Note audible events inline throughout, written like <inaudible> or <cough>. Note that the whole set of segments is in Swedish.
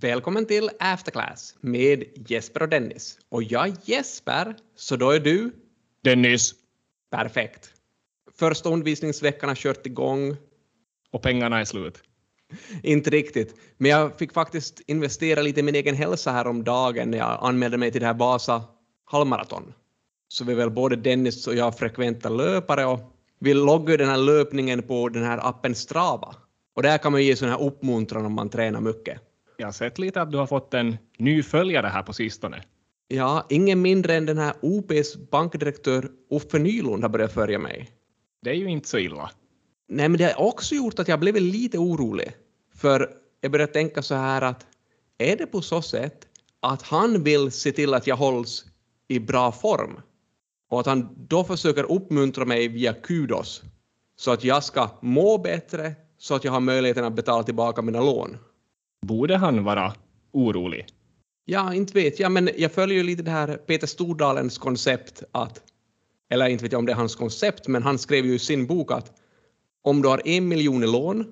Välkommen till Afterclass med Jesper och Dennis. Och jag är Jesper, så då är du? Dennis. Perfekt. Första undervisningsveckan har kört igång. Och pengarna är slut. Inte riktigt, men jag fick faktiskt investera lite i min egen hälsa här om dagen när jag anmälde mig till det här Vasa halvmaraton. Så vi är väl både Dennis och jag frekventa löpare och vi loggar den här löpningen på den här appen Strava. Och där kan man ge sån här uppmuntran om man tränar mycket. Jag har sett lite att du har fått en ny följare här på sistone. Ja, ingen mindre än den här OPs bankdirektör Uffe Nylund har börjat följa mig. Det är ju inte så illa. Nej, men det har också gjort att jag blivit lite orolig. För jag börjar tänka så här att är det på så sätt att han vill se till att jag hålls i bra form och att han då försöker uppmuntra mig via kudos så att jag ska må bättre så att jag har möjligheten att betala tillbaka mina lån. Borde han vara orolig? Ja, inte vet jag, men jag följer ju lite det här Peter Stordalens koncept att, eller inte vet jag om det är hans koncept, men han skrev ju i sin bok att om du har en miljon i lån,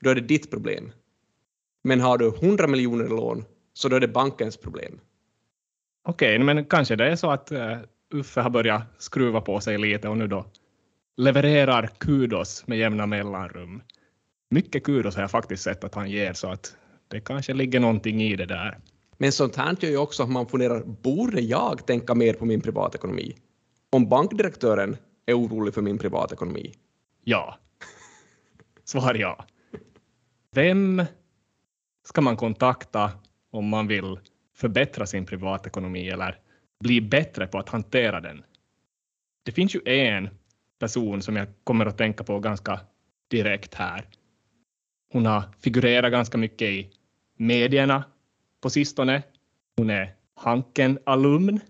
då är det ditt problem. Men har du hundra miljoner i lån, så då är det bankens problem. Okej, men kanske det är så att uh, Uffe har börjat skruva på sig lite och nu då levererar kudos med jämna mellanrum. Mycket kudos har jag faktiskt sett att han ger, så att det kanske ligger någonting i det där. Men sånt här gör ju också att man funderar, borde jag tänka mer på min privatekonomi? Om bankdirektören är orolig för min privatekonomi? Ja. Svar ja. Vem ska man kontakta om man vill förbättra sin privatekonomi eller bli bättre på att hantera den? Det finns ju en person som jag kommer att tänka på ganska direkt här. Hon har figurerat ganska mycket i medierna på sistone. Hon är Hanken-alumn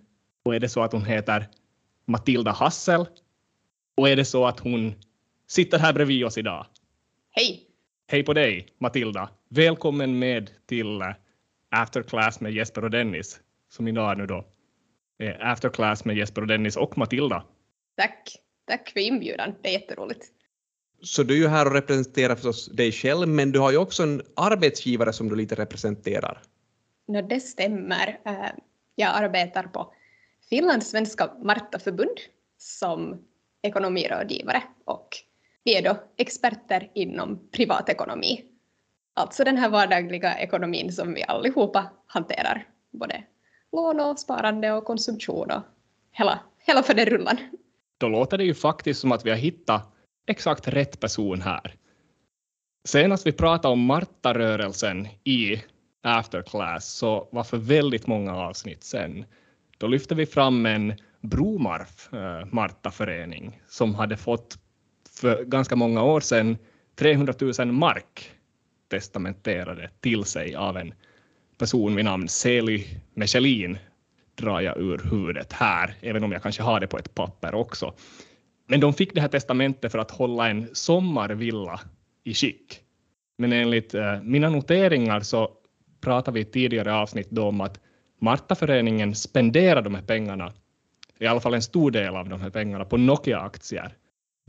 och är det så att hon heter Matilda Hassel och är det så att hon sitter här bredvid oss idag. Hej! Hej på dig, Matilda. Välkommen med till eh, Afterclass med Jesper och Dennis, som idag nu då är Afterclass med Jesper och Dennis och Matilda. Tack! Tack för inbjudan, det är jätteroligt. Så du är ju här och representerar förstås dig själv, men du har ju också en arbetsgivare som du lite representerar. No, det stämmer. Eh, jag arbetar på Finlands svenska Marta-förbund som ekonomirådgivare och vi är då experter inom privatekonomi. Alltså den här vardagliga ekonomin som vi allihopa hanterar, både lån och sparande och konsumtion och hela, hela för den rullan. Då låter det ju faktiskt som att vi har hittat exakt rätt person här. Senast vi pratade om Marta-rörelsen i Afterclass så var för väldigt många avsnitt sen. Då lyfte vi fram en Bromarf eh, Marta-förening som hade fått för ganska många år sedan 300 000 mark testamenterade till sig av en person vid namn Seli Mechelin drar jag ur huvudet här, även om jag kanske har det på ett papper också. Men de fick det här testamentet för att hålla en sommarvilla i skick. Men enligt eh, mina noteringar så pratade vi i tidigare avsnitt då om att Martaföreningen spenderade de här pengarna, i alla fall en stor del av de här pengarna, på Nokia-aktier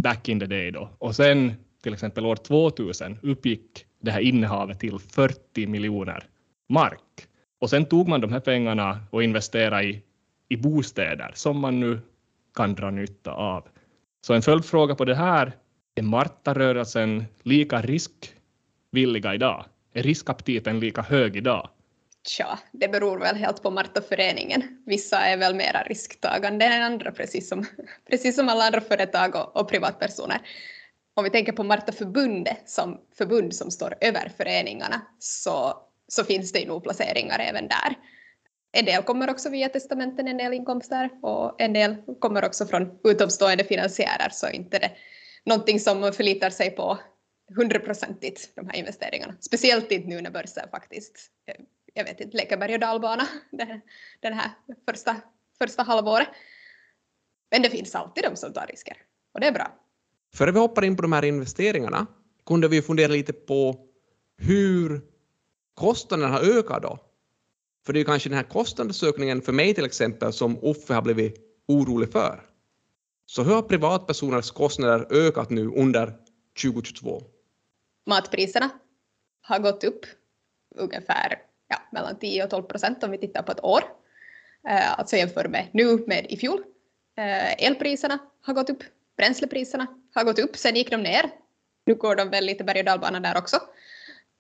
back in the day då. Och sen till exempel år 2000 uppgick det här innehavet till 40 miljoner mark. Och sen tog man de här pengarna och investerade i, i bostäder som man nu kan dra nytta av. Så en följdfråga på det här, är Marta-rörelsen lika riskvilliga idag? Är riskaptiten lika hög idag? Tja, det beror väl helt på Marta-föreningen. Vissa är väl mera risktagande än andra, precis som, <laughs> precis som alla andra företag och, och privatpersoner. Om vi tänker på Marta-förbundet som förbund som står över föreningarna så, så finns det ju nog placeringar även där. En del kommer också via testamenten, en del inkomster och en del kommer också från utomstående finansiärer så inte det någonting som förlitar sig på hundraprocentigt de här investeringarna. Speciellt inte nu när börsen faktiskt, eh, jag vet inte, leker berg och dalbana den, den här första, första halvåret. Men det finns alltid de som tar risker och det är bra. Före vi hoppar in på de här investeringarna kunde vi fundera lite på hur kostnaderna har ökat då för det är kanske den här kostnadsökningen för mig till exempel som Uffe har blivit orolig för. Så hur har privatpersoners kostnader ökat nu under 2022? Matpriserna har gått upp ungefär ja, mellan 10 och 12 procent om vi tittar på ett år. Eh, alltså jämför med nu med i fjol. Eh, elpriserna har gått upp, bränslepriserna har gått upp, sen gick de ner. Nu går de väl lite berg och dalbana där också.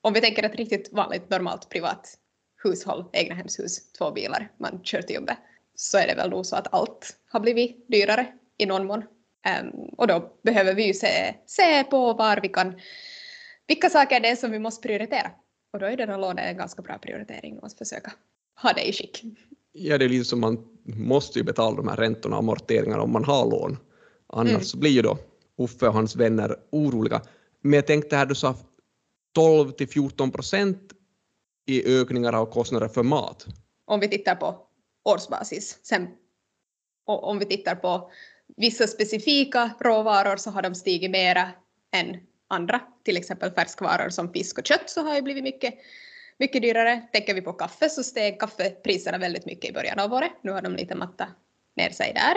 Om vi tänker ett riktigt vanligt normalt privat hushåll, egnahemshus, två bilar, man kör till jobbet, så är det väl nog så att allt har blivit dyrare i någon mån. Um, och då behöver vi ju se, se på var vi kan, vilka saker det är som vi måste prioritera. Och då är det nog en ganska bra prioritering att försöka ha det i skick. Ja, det är lite som man måste ju betala de här räntorna och amorteringarna om man har lån. Annars mm. så blir ju då Uffe och hans vänner oroliga. Men jag tänkte här, du sa 12 till 14 procent i ökningar av kostnader för mat. Om vi tittar på årsbasis. Sen, om vi tittar på vissa specifika råvaror så har de stigit mera än andra. Till exempel färskvaror som fisk och kött så har ju blivit mycket, mycket dyrare. Tänker vi på kaffe så steg kaffepriserna väldigt mycket i början av året. Nu har de lite mattat ner sig där.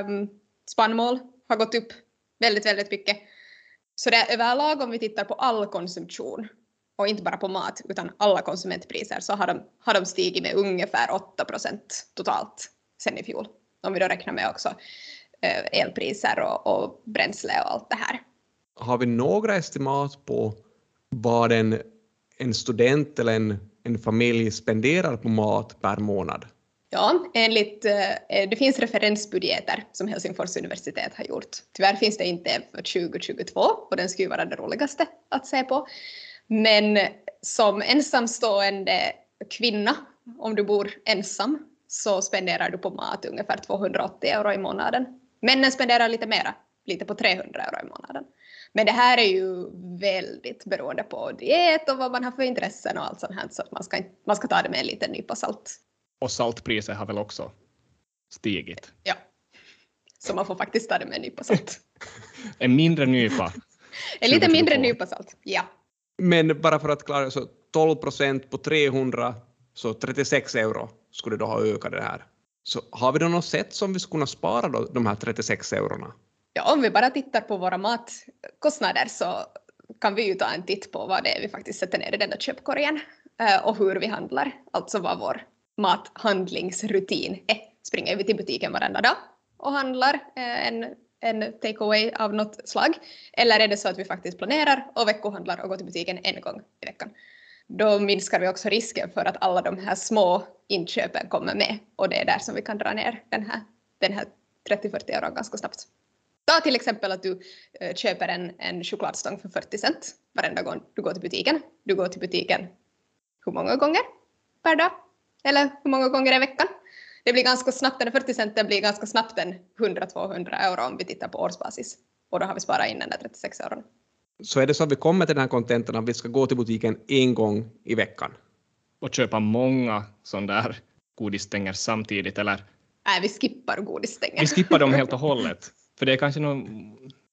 Um, spannmål har gått upp väldigt, väldigt mycket. Så det är överlag om vi tittar på all konsumtion och inte bara på mat utan alla konsumentpriser så har de, har de stigit med ungefär 8 procent totalt sen i fjol. Om vi då räknar med också eh, elpriser och, och bränsle och allt det här. Har vi några estimat på vad en, en student eller en, en familj spenderar på mat per månad? Ja, enligt, eh, det finns referensbudgeter som Helsingfors universitet har gjort. Tyvärr finns det inte för 2022 och den skulle vara det roligaste att se på. Men som ensamstående kvinna, om du bor ensam, så spenderar du på mat ungefär 280 euro i månaden. Männen spenderar lite mera, lite på 300 euro i månaden. Men det här är ju väldigt beroende på diet och vad man har för intressen och allt sånt här så att man ska, man ska ta det med en liten nypa salt. Och saltpriset har väl också stigit? Ja. Så man får faktiskt ta det med en nypa salt. <laughs> en mindre nypa? en lite mindre nypa salt, ja. Men bara för att klara så 12 procent på 300, så 36 euro skulle då ha ökat det här. Så har vi då något sätt som vi skulle kunna spara då, de här 36 eurona? Ja, om vi bara tittar på våra matkostnader så kan vi ju ta en titt på vad det är vi faktiskt sätter ner i den där köpkorgen eh, och hur vi handlar, alltså vad vår mathandlingsrutin är. Springer vi till butiken varenda dag och handlar eh, en en takeaway av något slag? Eller är det så att vi faktiskt planerar och veckohandlar och går till butiken en gång i veckan? Då minskar vi också risken för att alla de här små inköpen kommer med och det är där som vi kan dra ner den här, den här 30-40 euro ganska snabbt. Ta till exempel att du eh, köper en, en chokladstång för 40 cent varenda gång du går till butiken. Du går till butiken hur många gånger per dag? Eller hur många gånger i veckan? Det blir ganska snabbt, den 40 centen blir ganska snabbt en 100-200 euro om vi tittar på årsbasis. Och då har vi sparat in den där 36 euron. Så är det så att vi kommer till den här kontentan att vi ska gå till butiken en gång i veckan? Och köpa många sådana där godisstänger samtidigt eller? Nej, vi skippar godisstänger. Vi skippar dem helt och <laughs> hållet. För det är kanske någon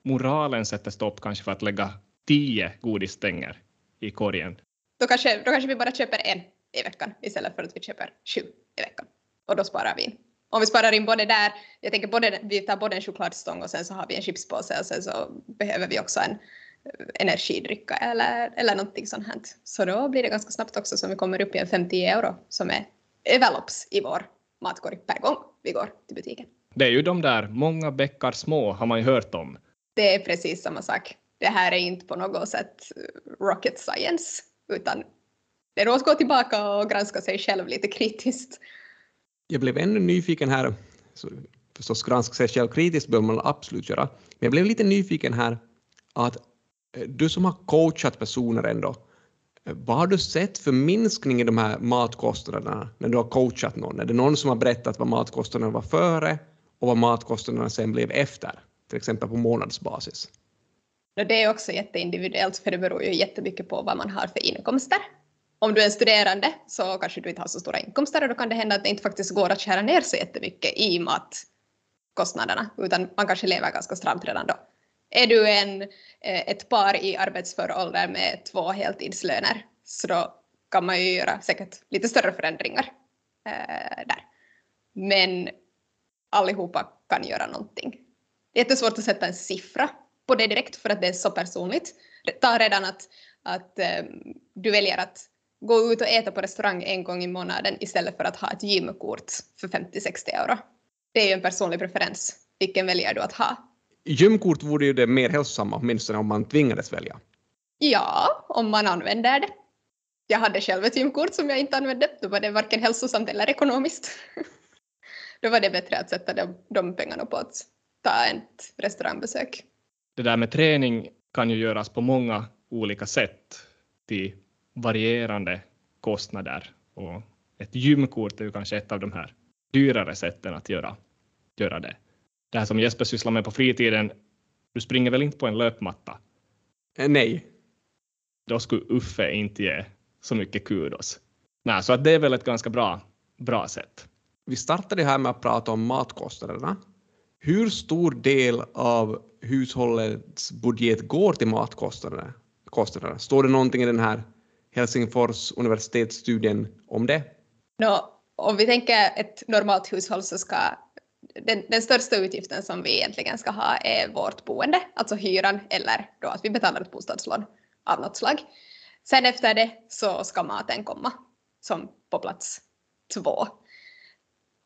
moralen sätter stopp kanske för att lägga tio godisstänger i korgen. Då kanske, då kanske vi bara köper en i veckan istället för att vi köper sju i veckan och då sparar vi in. Om vi sparar in både där, jag tänker både, vi tar både en chokladstång och sen så har vi en chipspåse och sen så behöver vi också en eh, energidrycka eller, eller någonting sånt här. Så då blir det ganska snabbt också som vi kommer upp i en 50 euro som är överlopps i vår matkorg per gång vi går till butiken. Det är ju de där många bäckar små har man ju hört om. Det är precis samma sak. Det här är inte på något sätt rocket science utan det är att gå tillbaka och granska sig själv lite kritiskt jag blev ännu nyfiken här, så förstås granska sig själv kritiskt behöver man absolut göra, men jag blev lite nyfiken här att eh, du som har coachat personer ändå, eh, vad har du sett för minskning i de här matkostnaderna när du har coachat någon? Är det någon som har berättat vad matkostnaderna var före och vad matkostnaderna sen blev efter, till exempel på månadsbasis? Det är också jätteindividuellt för det beror ju jättemycket på vad man har för inkomster om du är en studerande så kanske du inte har så stora inkomster och då kan det hända att det inte faktiskt går att skära ner så jättemycket i matkostnaderna utan man kanske lever ganska stramt redan då. Är du en, eh, ett par i arbetsför ålder med två heltidslöner så då kan man ju göra säkert lite större förändringar eh, där. Men allihopa kan göra någonting. Det är jättesvårt att sätta en siffra på det direkt för att det är så personligt. Ta redan att, att äh, du väljer att gå ut och äta på restaurang en gång i månaden istället för att ha ett gymkort för 50-60 euro. Det är ju en personlig preferens. Vilken väljer du att ha? Gymkort vore ju det mer hälsosamma, åtminstone om man tvingades välja. Ja, om man använder det. Jag hade själv ett gymkort som jag inte använde. Då var det varken hälsosamt eller ekonomiskt. <laughs> Då var det bättre att sätta de, de pengarna på att ta ett restaurangbesök. Det där med träning kan ju göras på många olika sätt till varierande kostnader och ett gymkort är ju kanske ett av de här dyrare sätten att göra, göra det. Det här som Jesper sysslar med på fritiden, du springer väl inte på en löpmatta? Eh, nej. Då skulle Uffe inte ge så mycket kudos. Nej, så att det är väl ett ganska bra, bra sätt. Vi startade här med att prata om matkostnaderna. Hur stor del av hushållets budget går till matkostnaderna? Kostnaderna? Står det någonting i den här Helsingfors universitetsstudien om det? No, om vi tänker ett normalt hushåll så ska den, den, största utgiften som vi egentligen ska ha är vårt boende, alltså hyran eller då att vi betalar ett bostadslån av något slag. Sen efter det så ska maten komma som på plats två.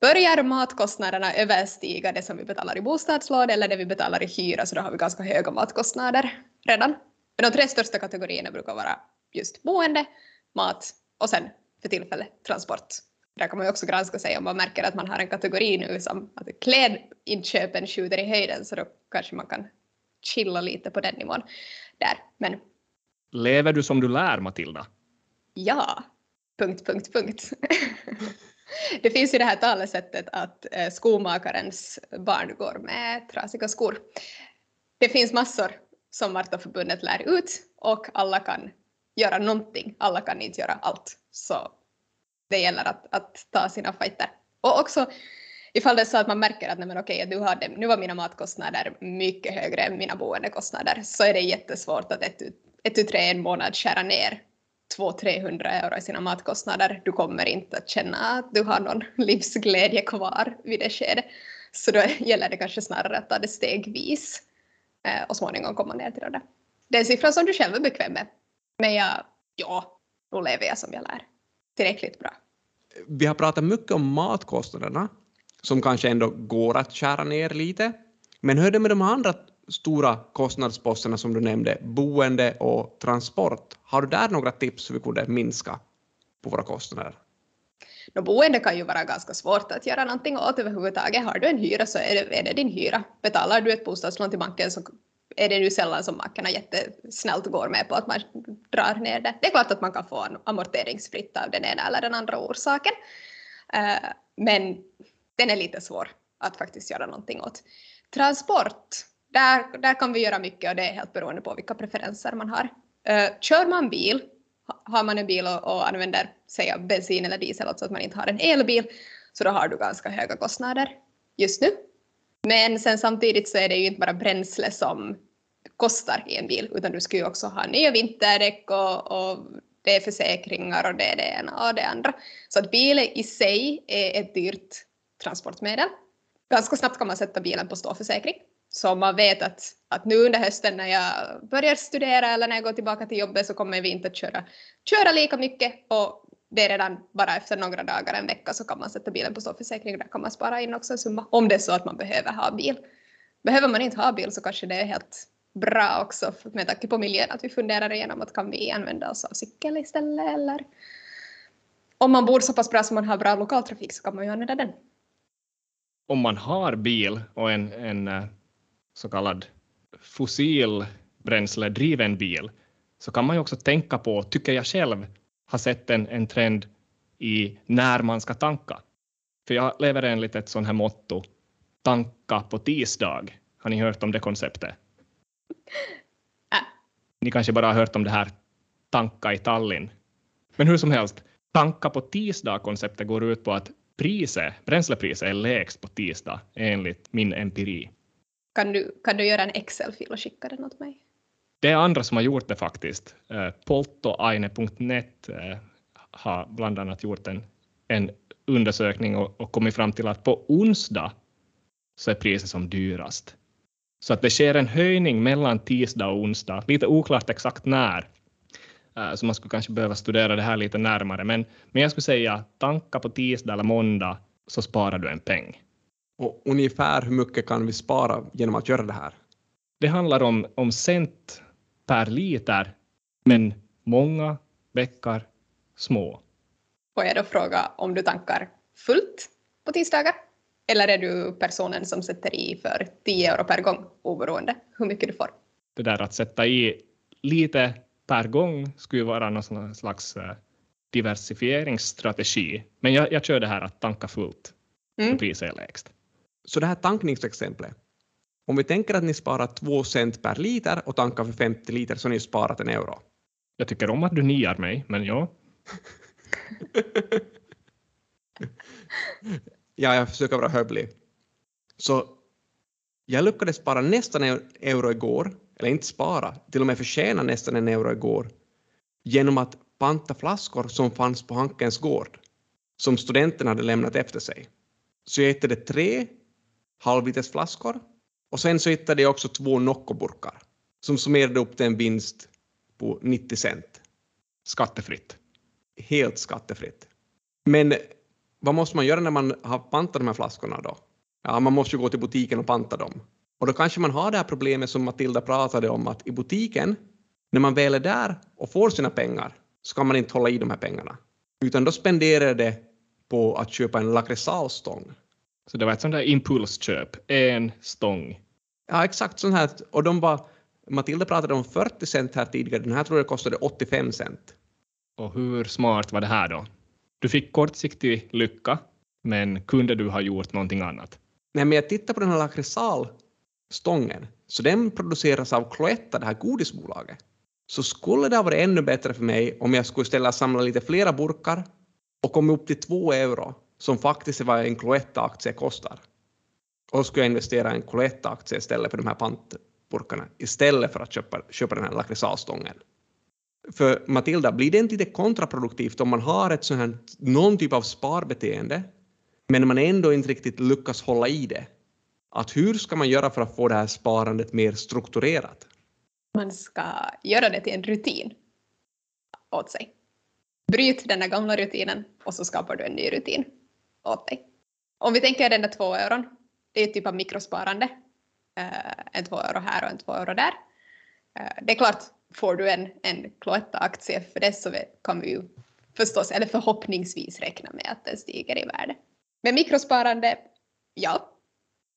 Börjar matkostnaderna överstiga det som vi betalar i bostadslån eller det vi betalar i hyra så då har vi ganska höga matkostnader redan. Men de tre största kategorierna brukar vara just boende, mat och sen för tillfället transport. Där kan man ju också granska sig om man märker att man har en kategori nu som att klädinköpen skjuter i höjden så då kanske man kan chilla lite på den nivån där. Men Lever du som du lär, Matilda? Ja. Punkt, punkt, punkt. <laughs> det finns ju det här talesättet att eh, skomakarens barn går med trasiga skor. Det finns massor som Martaförbundet lär ut och alla kan göra någonting. Alla kan inte göra allt. Så det gäller att, att ta sina fighter. Och också ifall det är så att man märker att nej, men okej, du hade, nu var mina matkostnader mycket högre än mina boendekostnader så är det jättesvårt att ett, ett tu tre en månad skära ner 200-300 euro i sina matkostnader. Du kommer inte att känna att du har någon <laughs> livsglädje kvar vid det skedet. Så då <laughs> gäller det kanske snarare att ta det stegvis eh, och småningom komma ner till det. Det är en siffra som du själv är bekväm med. Men jag, ja, då lever jag som jag lär. Tillräckligt bra. Vi har pratat mycket om matkostnaderna som kanske ändå går att skära ner lite. Men hur är det med de andra stora kostnadsposterna som du nämnde, boende och transport? Har du där några tips hur vi kunde minska på våra kostnader? No, boende kan ju vara ganska svårt att göra någonting åt överhuvudtaget. Har du en hyra så är det, är det din hyra. Betalar du ett bostadslån till banken så är det ju sällan som makarna jättesnällt går med på att man drar ner det. Det är klart att man kan få amorteringsfritt av den ena eller den andra orsaken. Eh, men den är lite svår att faktiskt göra någonting åt. Transport, där, där kan vi göra mycket och det är helt beroende på vilka preferenser man har. Eh, kör man bil, har man en bil och, och använder säg bensin eller diesel, alltså att man inte har en elbil, så då har du ganska höga kostnader just nu. Men sen samtidigt så är det ju inte bara bränsle som kostar i en bil, utan du ska ju också ha nya vinterdäck och, och det är försäkringar och det är det ena och det andra. Så att bilen i sig är ett dyrt transportmedel. Ganska snabbt kan man sätta bilen på ståförsäkring. Så man vet att, att nu under hösten när jag börjar studera eller när jag går tillbaka till jobbet så kommer vi inte att köra, köra lika mycket och det är redan bara efter några dagar, en vecka, så kan man sätta bilen på ståförsäkring. Där kan man spara in också en summa om det är så att man behöver ha bil. Behöver man inte ha bil så kanske det är helt bra också med tanke på miljön att vi funderar igenom att kan vi använda oss av cykel istället eller om man bor så pass bra som man har bra lokaltrafik så kan man ju använda den. Om man har bil och en, en eh, så kallad fossilbränsledriven bil så kan man ju också tänka på, tycker jag själv, har sett en, en trend i när man ska tanka. För jag lever enligt ett sånt här motto, tanka på tisdag. Har ni hört om det konceptet? Äh. Ni kanske bara har hört om det här tanka i Tallinn. Men hur som helst, tanka på tisdag-konceptet går ut på att priset, bränslepriset är lägst på tisdag enligt min empiri. Kan du, kan du göra en Excel-fil och skicka den åt mig? Det är andra som har gjort det faktiskt. Eh, Poltoaine.net eh, har bland annat gjort en, en undersökning och, och kommit fram till att på onsdag så är priset som dyrast. Så att det sker en höjning mellan tisdag och onsdag, lite oklart exakt när. Eh, så man skulle kanske behöva studera det här lite närmare. Men, men jag skulle säga tanka på tisdag eller måndag så sparar du en peng. Och ungefär hur mycket kan vi spara genom att göra det här? Det handlar om, om cent per liter, men många bäckar små. Får jag då fråga om du tankar fullt på tisdagar? Eller är du personen som sätter i för 10 euro per gång oberoende hur mycket du får? Det där att sätta i lite per gång skulle vara någon slags eh, diversifieringsstrategi. Men jag, jag kör det här att tanka fullt Mm. när priset är lägst. Så det här tankningsexemplet, om vi tänker att ni sparar 2 cent per liter och tankar för 50 liter så har ni sparat en euro. Jag tycker om att du niar mig, men ja. <laughs> Ja, jag försöker vara hövlig. Så jag lyckades spara nästan en euro igår, eller inte spara, till och med förtjäna nästan en euro igår, genom att panta flaskor som fanns på Hankens gård, som studenten hade lämnat efter sig. Så jag hittade tre halvlitersflaskor och sen så hittade jag också två Noccoburkar som summerade upp till en vinst på 90 cent. Skattefritt. Helt skattefritt. Men vad måste man göra när man har pantat de här flaskorna då? Ja, man måste ju gå till butiken och panta dem. Och då kanske man har det här problemet som Matilda pratade om att i butiken, när man väl är där och får sina pengar, så kan man inte hålla i de här pengarna. Utan då spenderar det på att köpa en lakritsalstång. Så det var ett sånt där impulsköp. En stång. Ja, exakt sån här. Och de var, Matilda pratade om 40 cent här tidigare, den här tror jag kostade 85 cent. Och hur smart var det här då? Du fick kortsiktig lycka, men kunde du ha gjort någonting annat? Nej, men jag tittar på den här lakritsalstången, så den produceras av Cloetta, det här godisbolaget. Så skulle det ha varit ännu bättre för mig om jag skulle istället samla lite flera burkar och komma upp till två euro, som faktiskt är vad en Cloetta-aktie kostar. Och skulle jag investera i en Cloetta-aktie istället för de här pantburkarna, istället för att köpa, köpa den här lakritsalstången. För Matilda, blir det inte lite kontraproduktivt om man har ett sånt här, någon typ av sparbeteende, men man ändå inte riktigt lyckas hålla i det? Att hur ska man göra för att få det här sparandet mer strukturerat? Man ska göra det till en rutin åt sig. Bryt den där gamla rutinen och så skapar du en ny rutin åt dig. Om vi tänker den där två euron, det är ju typ av mikrosparande. Eh, en två euro här och en två euro där. Eh, det är klart, får du en, en Cloetta-aktie för det så kan vi ju förstås, eller förhoppningsvis räkna med att den stiger i värde. Men mikrosparande, ja,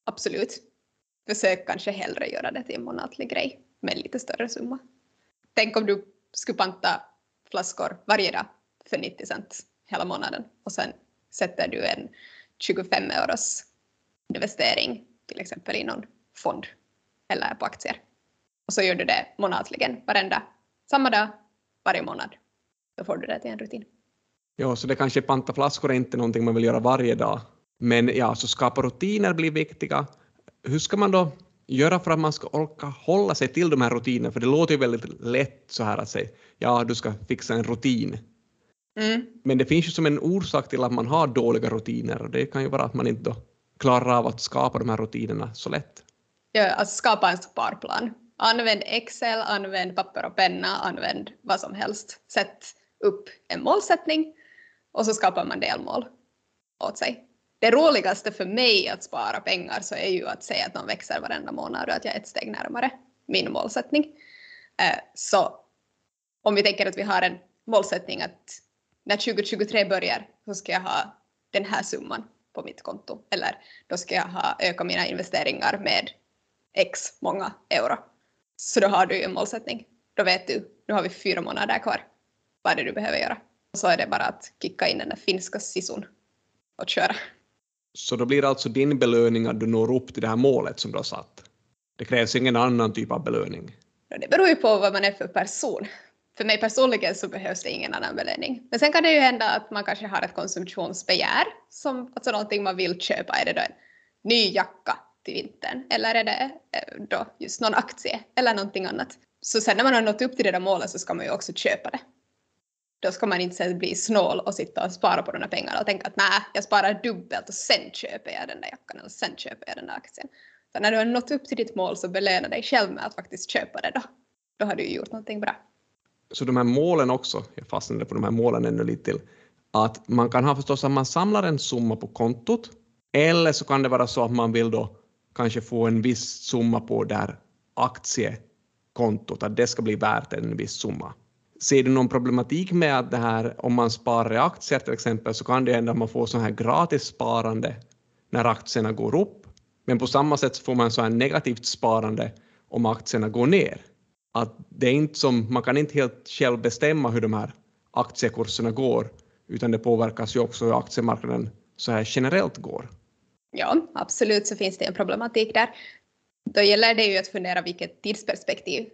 absolut. Försök kanske hellre göra det till en månatlig grej med en lite större summa. Tänk om du skulle panta flaskor varje dag för 90 cent hela månaden och sen sätter du en 25 euros investering till exempel i någon fond eller på aktier. Och så gör du det månatligen, varenda, samma dag, varje månad. Då får du det till en rutin. Ja, så det kanske panta flaskor är inte någonting man vill göra varje dag. Men ja, så skapa rutiner blir viktiga. Hur ska man då göra för att man ska orka hålla sig till de här rutinerna? För det låter ju väldigt lätt så här att säga, ja, du ska fixa en rutin. Mm. Men det finns ju som en orsak till att man har dåliga rutiner och det kan ju vara att man inte då klarar av att skapa de här rutinerna så lätt. Ja, alltså skapa en sparplan. Använd Excel, använd papper och penna, använd vad som helst. Sätt upp en målsättning och så skapar man delmål åt sig. Det roligaste för mig att spara pengar så är ju att säga att de växer varenda månad och att jag är ett steg närmare min målsättning. Eh, Så om vi tänker att vi har en målsättning att när 2023 börjar så ska jag ha den här summan på mitt konto eller då ska jag ha ökat mina investeringar med x många euro. Så då har du ju en målsättning. Då vet du, nu har vi fyra månader kvar. Vad är det du behöver göra? Och så är det bara att kicka in den där finska sisun och köra. Så då blir det alltså din belöning att du når upp till det här målet som du har satt. Det krävs ingen annan typ av belöning. Det beror ju på vad man är för person. För mig personligen så behövs det ingen annan belöning. Men sen kan det ju hända att man kanske har ett konsumtionsbegär, som alltså någonting man vill köpa. Är det då en ny jacka till vintern? Eller är det eh, då just någon aktie eller någonting annat? Så sen när man har nått upp till det där målet så ska man ju också köpa det. Då ska man inte sen bli snål och sitta och spara på de här pengarna och tänka att nej, jag sparar dubbelt och sen köper jag den där jackan eller sen köper jag den där aktien. Så när du har nått upp till ditt mål så belöna dig själv med att faktiskt köpa det då. Då har du ju gjort någonting bra. Så de här målen också, jag fastnade på de här målen ännu lite till, att man kan ha förstås att man samlar en summa på kontot eller så kan det vara så att man vill då kanske få en viss summa på där aktiekontot, att det ska bli värt en viss summa. Ser du någon problematik med att det här, om man sparar i aktier till exempel, så kan det hända att man får så här gratis sparande när aktierna går upp, men på samma sätt får man så här negativt sparande om aktierna går ner. Att det är inte som, man kan inte helt själv bestämma hur de här aktiekurserna går, utan det påverkas ju också hur aktiemarknaden så här generellt går. Ja, absolut så finns det en problematik där. Då gäller det ju att fundera vilket tidsperspektiv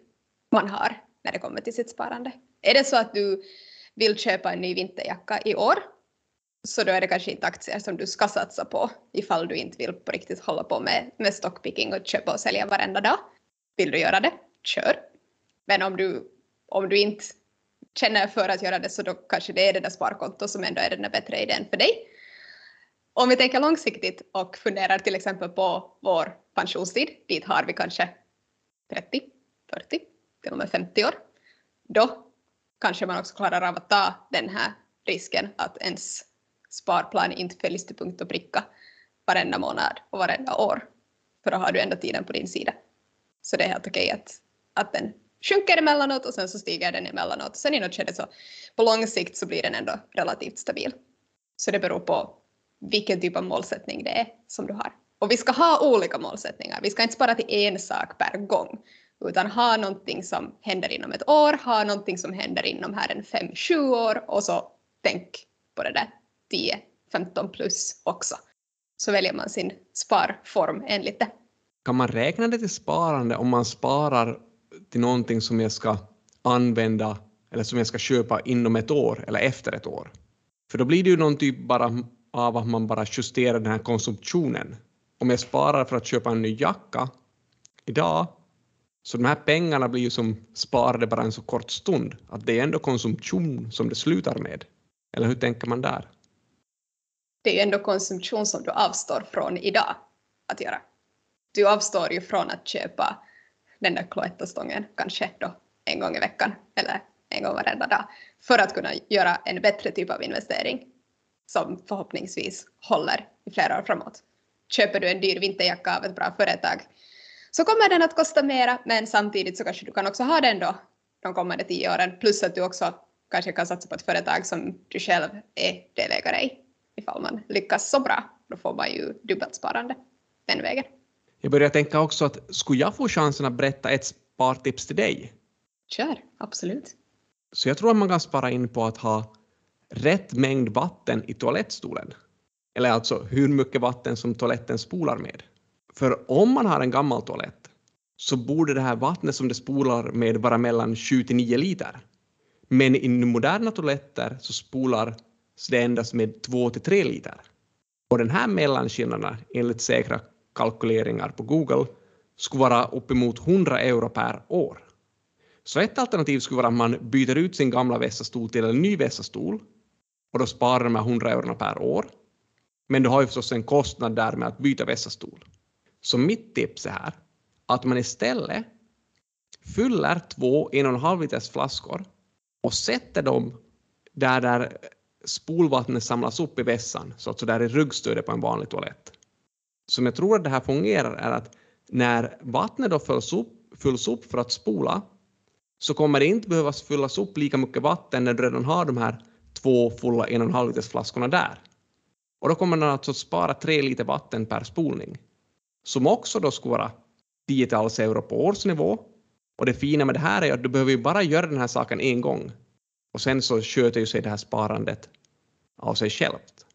man har när det kommer till sitt sparande. Är det så att du vill köpa en ny vinterjacka i år så då är det kanske inte aktier som du ska satsa på ifall du inte vill på riktigt hålla på med, med stockpicking och köpa och sälja varenda dag. Vill du göra det, kör. Men om du, om du inte känner för att göra det så då kanske det är det där sparkontot som ändå är den där bättre idén för dig. Om vi tänker långsiktigt och funderar till exempel på vår pensionstid, dit har vi kanske 30, 40, till och med 50 år. Då kanske man också klarar av att ta den här risken att ens sparplan inte följs till punkt och pricka varenda månad och varenda år. För då har du ändå tiden på din sida. Så det är helt okej att, att den sjunker emellanåt och sen så stiger den emellanåt. Sen i något skede så på lång sikt så blir den ändå relativt stabil. Så det beror på vilken typ av målsättning det är som du har. Och vi ska ha olika målsättningar. Vi ska inte spara till en sak per gång, utan ha någonting som händer inom ett år, ha någonting som händer inom här en fem, sju år och så tänk på det där 10, 15 plus också. Så väljer man sin sparform enligt det. Kan man räkna det till sparande om man sparar till någonting som jag ska använda eller som jag ska köpa inom ett år eller efter ett år? För då blir det ju någon typ bara av att man bara justerar den här konsumtionen. Om jag sparar för att köpa en ny jacka idag, så de här pengarna blir ju som sparade bara en så kort stund, att det är ändå konsumtion som det slutar med. Eller hur tänker man där? Det är ju ändå konsumtion som du avstår från idag att göra. Du avstår ju från att köpa den där cloettastången kanske då en gång i veckan eller en gång varenda dag för att kunna göra en bättre typ av investering som förhoppningsvis håller i flera år framåt. Köper du en dyr vinterjacka av ett bra företag så kommer den att kosta mera men samtidigt så kanske du kan också ha den då de kommande tio åren plus att du också kanske kan satsa på ett företag som du själv är delägare i. Ifall man lyckas så bra, då får man ju dubbelt sparande den vägen. Jag börjar tänka också att skulle jag få chansen att berätta ett spartips till dig? Kör, absolut. Så jag tror att man kan spara in på att ha rätt mängd vatten i toalettstolen. Eller alltså hur mycket vatten som toaletten spolar med. För om man har en gammal toalett så borde det här vattnet som det spolar med vara mellan 7 till 9 liter. Men i moderna toaletter så spolar det endast med 2 till 3 liter. Och den här mellanskillnaden enligt säkra kalkyleringar på Google skulle vara uppemot 100 euro per år. Så ett alternativ skulle vara att man byter ut sin gamla vässastol till en ny vässastol och då sparar man 100 euro per år. Men du har ju förstås en kostnad där med att byta vässastol. Så mitt tips är här att man istället fyller två en och en halv liters flaskor och sätter dem där, där spolvattnet samlas upp i vässan, så att där i ryggstödet på en vanlig toalett. Som jag tror att det här fungerar är att när vattnet då fylls upp, fylls upp för att spola så kommer det inte behövas fyllas upp lika mycket vatten när du redan har de här två fulla en och en halv liters flaskorna där. Och då kommer den alltså spara tre liter vatten per spolning. Som också då skulle vara tiotals euro på årsnivå. Och det fina med det här är att du behöver ju bara göra den här saken en gång. Och sen så sköter ju sig det här sparandet av sig självt.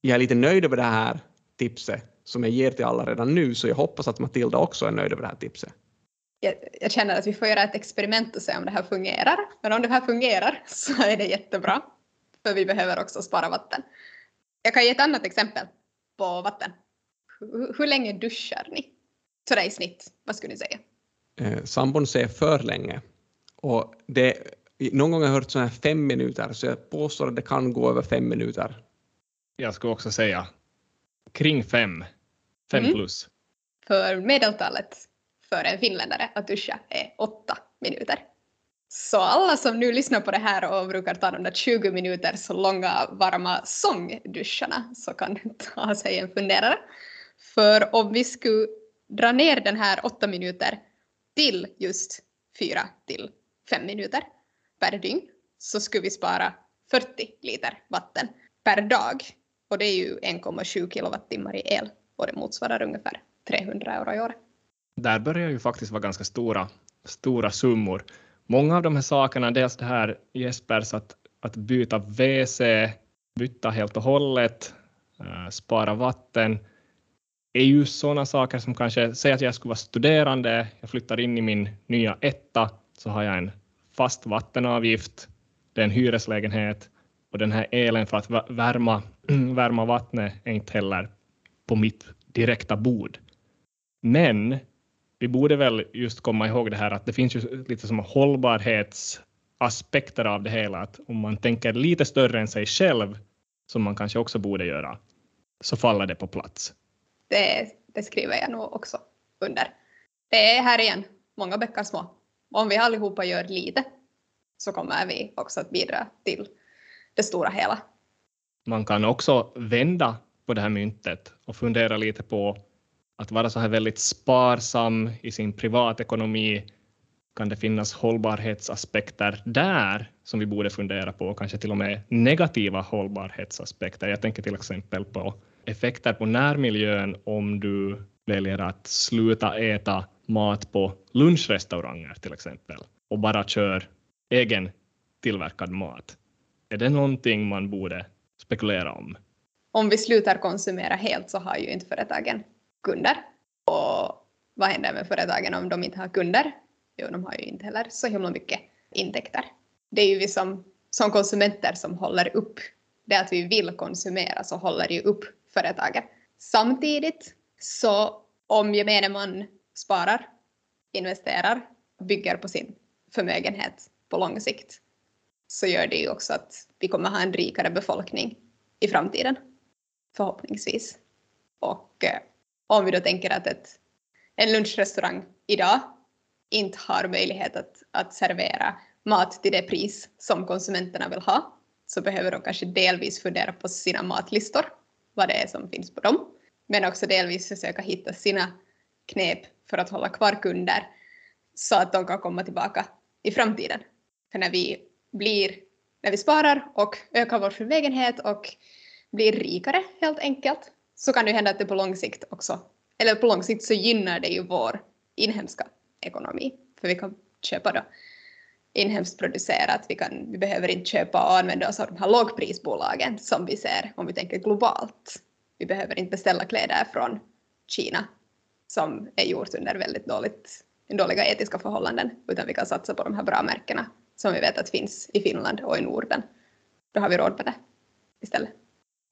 Jag är lite nöjd över det här tipset som jag ger till alla redan nu, så jag hoppas att Matilda också är nöjd över det här tipset. Jag, jag, känner att vi får göra ett experiment och se om det här fungerar. Men om det här fungerar <laughs> så är det jättebra. För vi behöver också spara vatten. Jag kan ge ett annat exempel på vatten. Hur, hur länge duschar ni? Sådär i snitt, vad skulle ni säga? Eh, sambon säger för länge. Och det, någon gång har jag hört sådana här fem minuter, så jag påstår att det kan gå över fem minuter. Jag skulle också säga kring fem. Fem mm. plus. För medeltalet för en finländare att duscha är åtta minuter. Så alla som nu lyssnar på det här och brukar ta de där 20 minuter så långa varma sångduscharna så kan <laughs> ta sig en funderare. För om vi skulle dra ner den här 8 minuter till just 4 till 5 minuter per dygn så skulle vi spara 40 liter vatten per dag. Och det är ju 1,7 kilowattimmar i el och det motsvarar ungefär 300 euro i år. Där börjar ju faktiskt vara ganska stora, stora summor. Många av de här sakerna, dels det här Jespers att, att byta WC, byta helt och hållet, eh, spara vatten, är ju sådana saker som kanske, säg att jag skulle vara studerande, jag flyttar in i min nya etta, så har jag en fast vattenavgift, det är en hyreslägenhet och den här elen för att värma, <clears throat> värma vattnet är inte heller på mitt direkta bord. Men vi borde väl just komma ihåg det här att det finns ju lite som hållbarhetsaspekter av det hela, att om man tänker lite större än sig själv, som man kanske också borde göra, så faller det på plats. Det, det skriver jag nog också under. Det är här igen, många bäckar små. Om vi allihopa gör lite så kommer vi också att bidra till det stora hela. Man kan också vända på det här myntet och fundera lite på att vara så här väldigt sparsam i sin privatekonomi. Kan det finnas hållbarhetsaspekter där som vi borde fundera på, kanske till och med negativa hållbarhetsaspekter? Jag tänker till exempel på effekter på närmiljön om du väljer att sluta äta mat på lunchrestauranger till exempel och bara kör egen tillverkad mat. Är det någonting man borde spekulera om? Om vi slutar konsumera helt så har ju inte företagen kunder. Och vad händer med företagen om de inte har kunder? Jo, de har ju inte heller så himla mycket intäkter. Det är ju vi som, som konsumenter som håller upp det att vi vill konsumera så håller ju upp företagen. Samtidigt så om gemene man sparar, investerar, bygger på sin förmögenhet på lång sikt så gör det ju också att vi kommer ha en rikare befolkning i framtiden. Förhoppningsvis. Och eh, om vi då tänker att ett, en lunchrestaurang idag inte har möjlighet att, att servera mat till det pris som konsumenterna vill ha så behöver de kanske delvis fundera på sina matlistor, vad det är som finns på dem, men också delvis försöka hitta sina knep för att hålla kvar kunder så att de kan komma tillbaka i framtiden. För när vi blir, när vi sparar och ökar vår förmögenhet och blir rikare helt enkelt, så kan det hända att det på lång sikt också, eller på lång sikt så gynnar det ju vår inhemska ekonomi. För vi kan köpa då inhemskt producerat, vi, kan, vi behöver inte köpa och använda oss av de här lågprisbolagen som vi ser om vi tänker globalt. Vi behöver inte beställa kläder från Kina som är gjort under väldigt dåligt, dåliga etiska förhållanden, utan vi kan satsa på de här bra märkena som vi vet att finns i Finland och i Norden. Då har vi råd med det istället.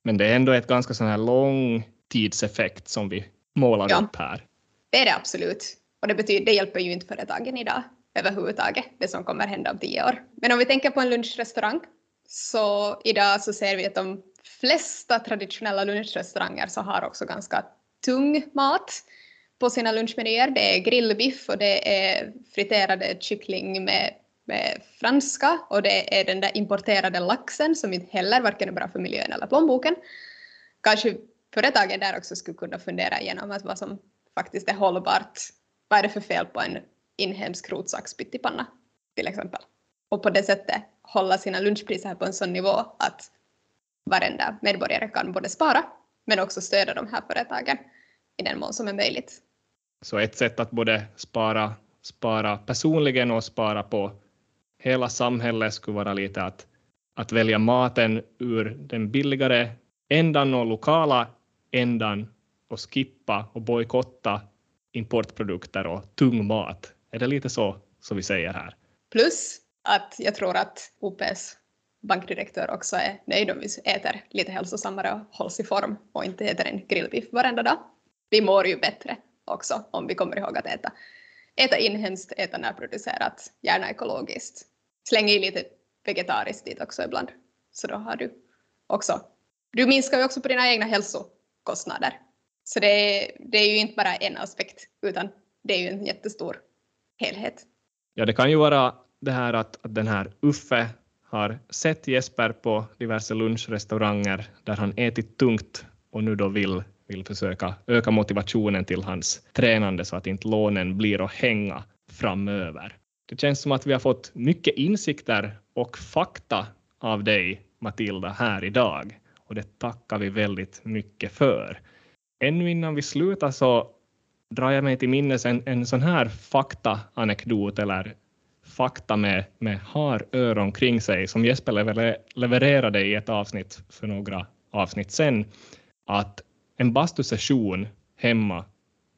Men det är ändå ett ganska sån här lång tidseffekt som vi målar ja, upp här. Det är det absolut. Och det, betyder, det hjälper ju inte företagen idag överhuvudtaget, det som kommer hända om tio år. Men om vi tänker på en lunchrestaurang så idag så ser vi att de flesta traditionella lunchrestauranger så har också ganska tung mat på sina lunchmenyer. Det är grillbiff och det är friterade kyckling med med franska och det är den där importerade laxen som inte heller varken är bra för miljön eller plånboken. Kanske företagen där också skulle kunna fundera igenom att vad som faktiskt är hållbart. Vad är det för fel på en inhemsk rotsaxpyttipanna till exempel? Och på det sättet hålla sina lunchpriser på en sån nivå att varenda medborgare kan både spara men också stödja de här företagen i den mån som är möjligt. Så ett sätt att både spara, spara personligen och spara på hela samhället skulle vara lite att, att välja maten ur den billigare ändan och lokala ändan och skippa och bojkotta importprodukter och tung mat. Är det lite så som vi säger här? Plus att jag tror att OPs bankdirektör också är nöjd om vi äter lite hälsosammare och hålls i form och inte äter en grillbiff varenda dag. Vi mår ju bättre också om vi kommer ihåg att äta äta inhemskt, äta närproducerat, gärna ekologiskt. Släng i lite vegetariskt dit också ibland. Så då har du också, du minskar ju också på dina egna hälsokostnader. Så det är, det är ju inte bara en aspekt, utan det är ju en jättestor helhet. Ja, det kan ju vara det här att, att den här Uffe har sett Jesper på diverse lunchrestauranger där han ätit tungt och nu då vill, vill försöka öka motivationen till hans tränande så att inte lånen blir att hänga framöver. Det känns som att vi har fått mycket insikter och fakta av dig, Matilda, här idag och det tackar vi väldigt mycket för. Ännu innan vi slutar så drar jag mig till minnes en, en sån här faktaanekdot eller fakta med, med har öron kring sig som Jesper levererade i ett avsnitt för några avsnitt sen att en bastusession hemma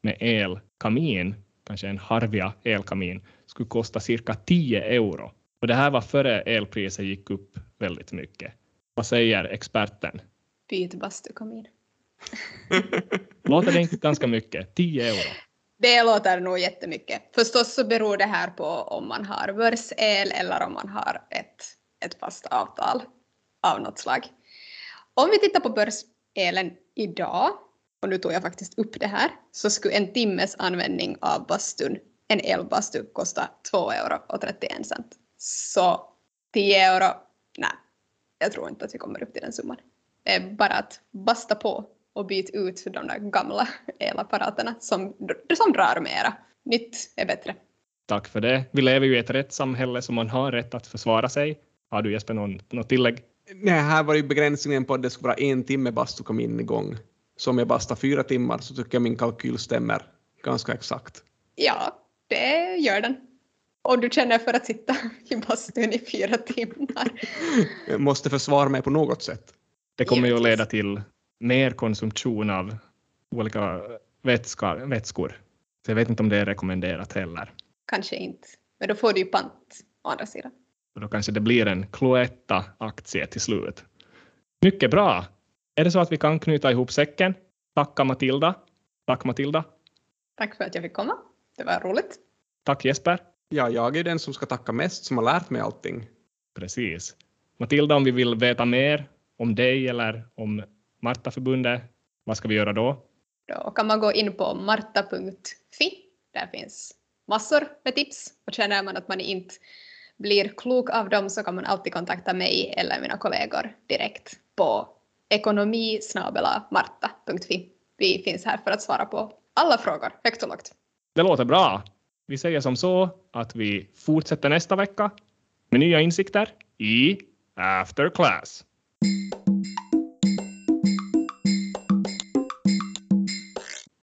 med elkamin, kanske en Harvia elkamin, skulle kosta cirka 10 euro. Och det här var före elpriset gick upp väldigt mycket. Vad säger experten? Byt bastukamin. <laughs> Låter det inte ganska mycket? 10 euro? Det låter nog jättemycket. Förstås så beror det här på om man har börsel eller om man har ett, ett fast avtal av något slag. Om vi tittar på Elen idag, och nu tog jag faktiskt upp det här, så skulle en timmes användning av bastun, en elbastu, kosta 2 euro och 31 cent. Så 10 euro, nej, jag tror inte att vi kommer upp till den summan. Det är bara att basta på och byta ut de där gamla elapparaterna som, som drar mera. Nytt är bättre. Tack för det. Vi lever ju i ett rättssamhälle så man har rätt att försvara sig. Har du Jesper någon, något tillägg? Nej, här var ju begränsningen på att det skulle vara en timme bastu kom in igång. Så om jag bastar fyra timmar så tycker jag min kalkyl stämmer ganska exakt. Ja, det gör den. Och du känner för att sitta <laughs> i bastun i fyra timmar. Jag måste försvara mig på något sätt. Det kommer ju att leda till mer konsumtion av olika vätskor, vätskor. Så jag vet inte om det är rekommenderat heller. Kanske inte. Men då får du ju pant å andra sidan. Och då kanske det blir en Cloetta-aktie till slut. Mycket bra! Är det så att vi kan knyta ihop säcken? Tacka Matilda. Tack Matilda. Tack för att jag fick komma. Det var roligt. Tack Jesper. Ja, jag är den som ska tacka mest, som har lärt mig allting. Precis. Matilda, om vi vill veta mer om dig eller om Martaförbundet, vad ska vi göra då? Då kan man gå in på marta.fi. Där finns massor med tips och känner man att man inte blir klok av dem så kan man alltid kontakta mig eller mina kollegor direkt på ekonomisnabelamarta.fi. Vi finns här för att svara på alla frågor, högt och lågt. Det låter bra. Vi säger som så att vi fortsätter nästa vecka med nya insikter i After Class.